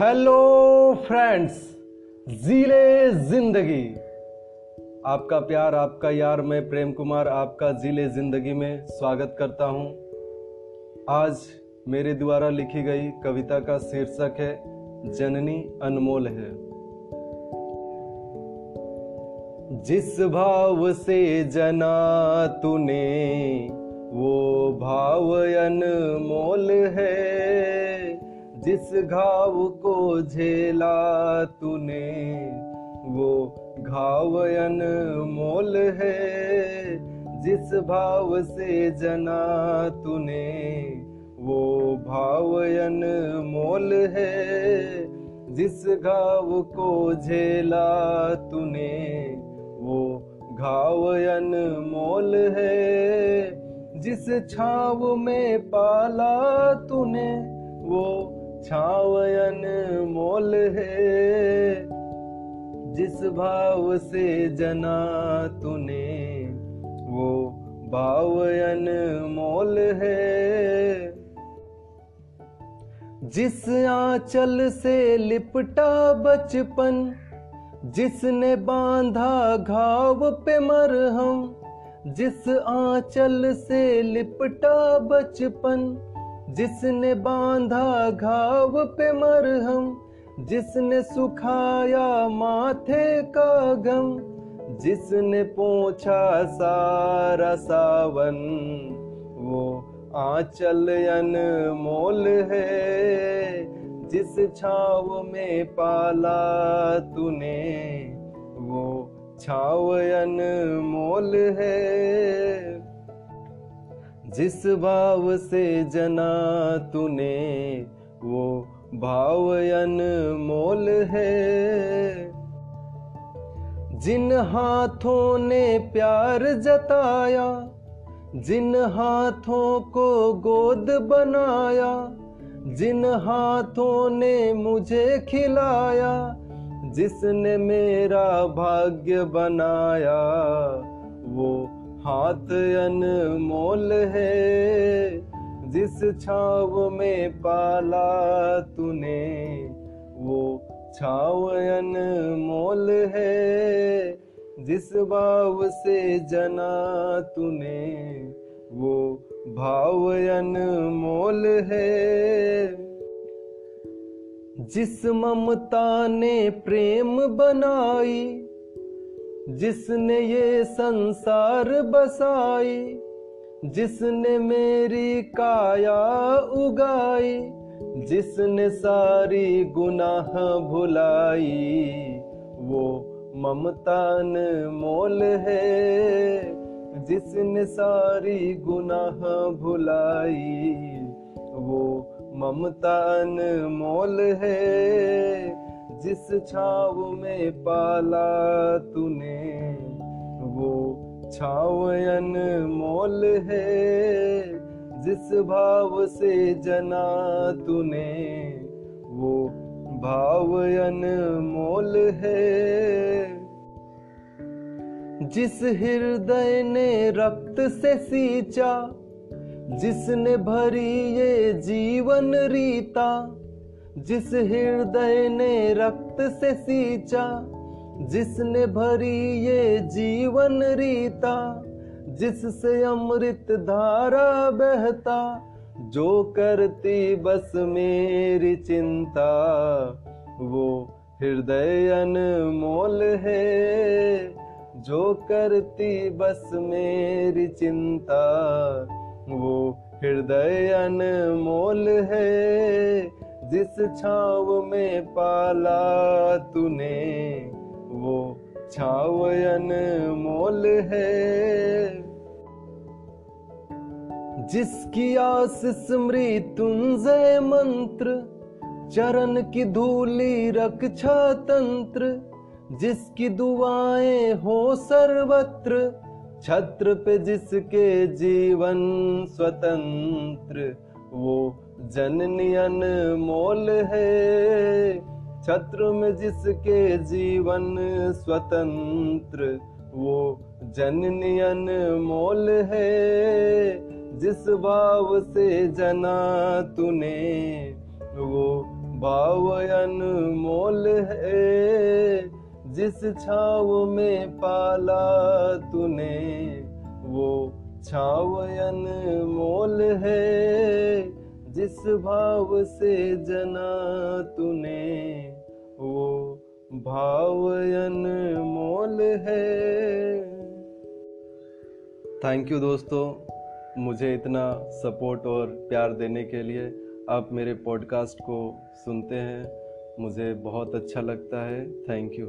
Hello friends जीले ज़िंदगी आपका प्यार, आपका यार, मैं प्रेम कुमार आपका जीले ज़िंदगी में स्वागत करता हूँ। आज मेरे द्वारा लिखी गई कविता का शीर्षक है, जननी अनमोल है। जिस भाव से जना तूने, वो भाव अनमोल है। जिस घाव को झेला तूने, वो घाव अनमोल है। जिस भाव से जना तूने, वो भाव अनमोल है। जिस घाव को झेला तूने, वो घाव अनमोल है। जिस छाव में पाला तूने है। जिस भाव से जना तूने, वो भावयन मोल है। जिस आंचल से लिपटा बचपन, जिसने बांधा घाव पे मरहम, जिस आंचल से लिपटा बचपन, जिसने बांधा घाव पे मरहम जिसने सुखाया माथे का गम, जिसने पोछा सारा सावन, वो आंचल मोल है। जिस छाव में पाला तूने, वो छाव मोल है। जिस भाव से जना तूने, वो भाव मोल है। जिन हाथों ने प्यार जताया, जिन हाथों को गोद बनाया, जिन हाथों ने मुझे खिलाया, जिसने मेरा भाग्य बनाया, वो हाथ अनमोल है। जिस छाव में पाला तूने, वो छाव अनमोल है। जिस भाव से जना तूने, वो भाव अनमोल है। जिस ममता ने प्रेम बनाई, जिसने ये संसार बसाई जिसने मेरी काया उगाई, जिसने सारी गुनाह भुलाई, वो ममतान मोल है। जिसने सारी गुनाह भुलाई, वो ममतान मोल है। जिस छाव में पाला तूने, वो छावयन मोल है, जिस भाव से जना तूने, वो भावयन मोल है। जिस हृदय ने रक्त से सींचा, जिसने भरी ये जीवन रीता, जिस हृदय ने रक्त से सींचा जिसने भरी ये जीवन रीता, जिससे अमृत धारा बहता, जो करती बस मेरी चिंता, वो हृदय अनमोल है। जो करती बस मेरी चिंता, वो हृदय अनमोल है। जिस छाव में पाला तूने वो छावयन मोल है। जिसकी आस स्मृतुंजय मंत्र, चरण की धूली रक्षा तंत्र, जिसकी दुआएँ हो सर्वत्र, छत्र पे जिसके जीवन स्वतंत्र, वो जननियन मोल है। छत्र में जिसके जीवन स्वतंत्र, वो जननियन मोल है। जिस भाव से जना तूने, वो भावयन मोल है। जिस छाव में पाला तूने, वो छावयन मोल है। जिस भाव से जना तूने वो भावयन मोल है। थैंक यू दोस्तों, मुझे इतना सपोर्ट और प्यार देने के लिए आप मेरे पॉडकास्ट को सुनते हैं। मुझे बहुत अच्छा लगता है। Thank you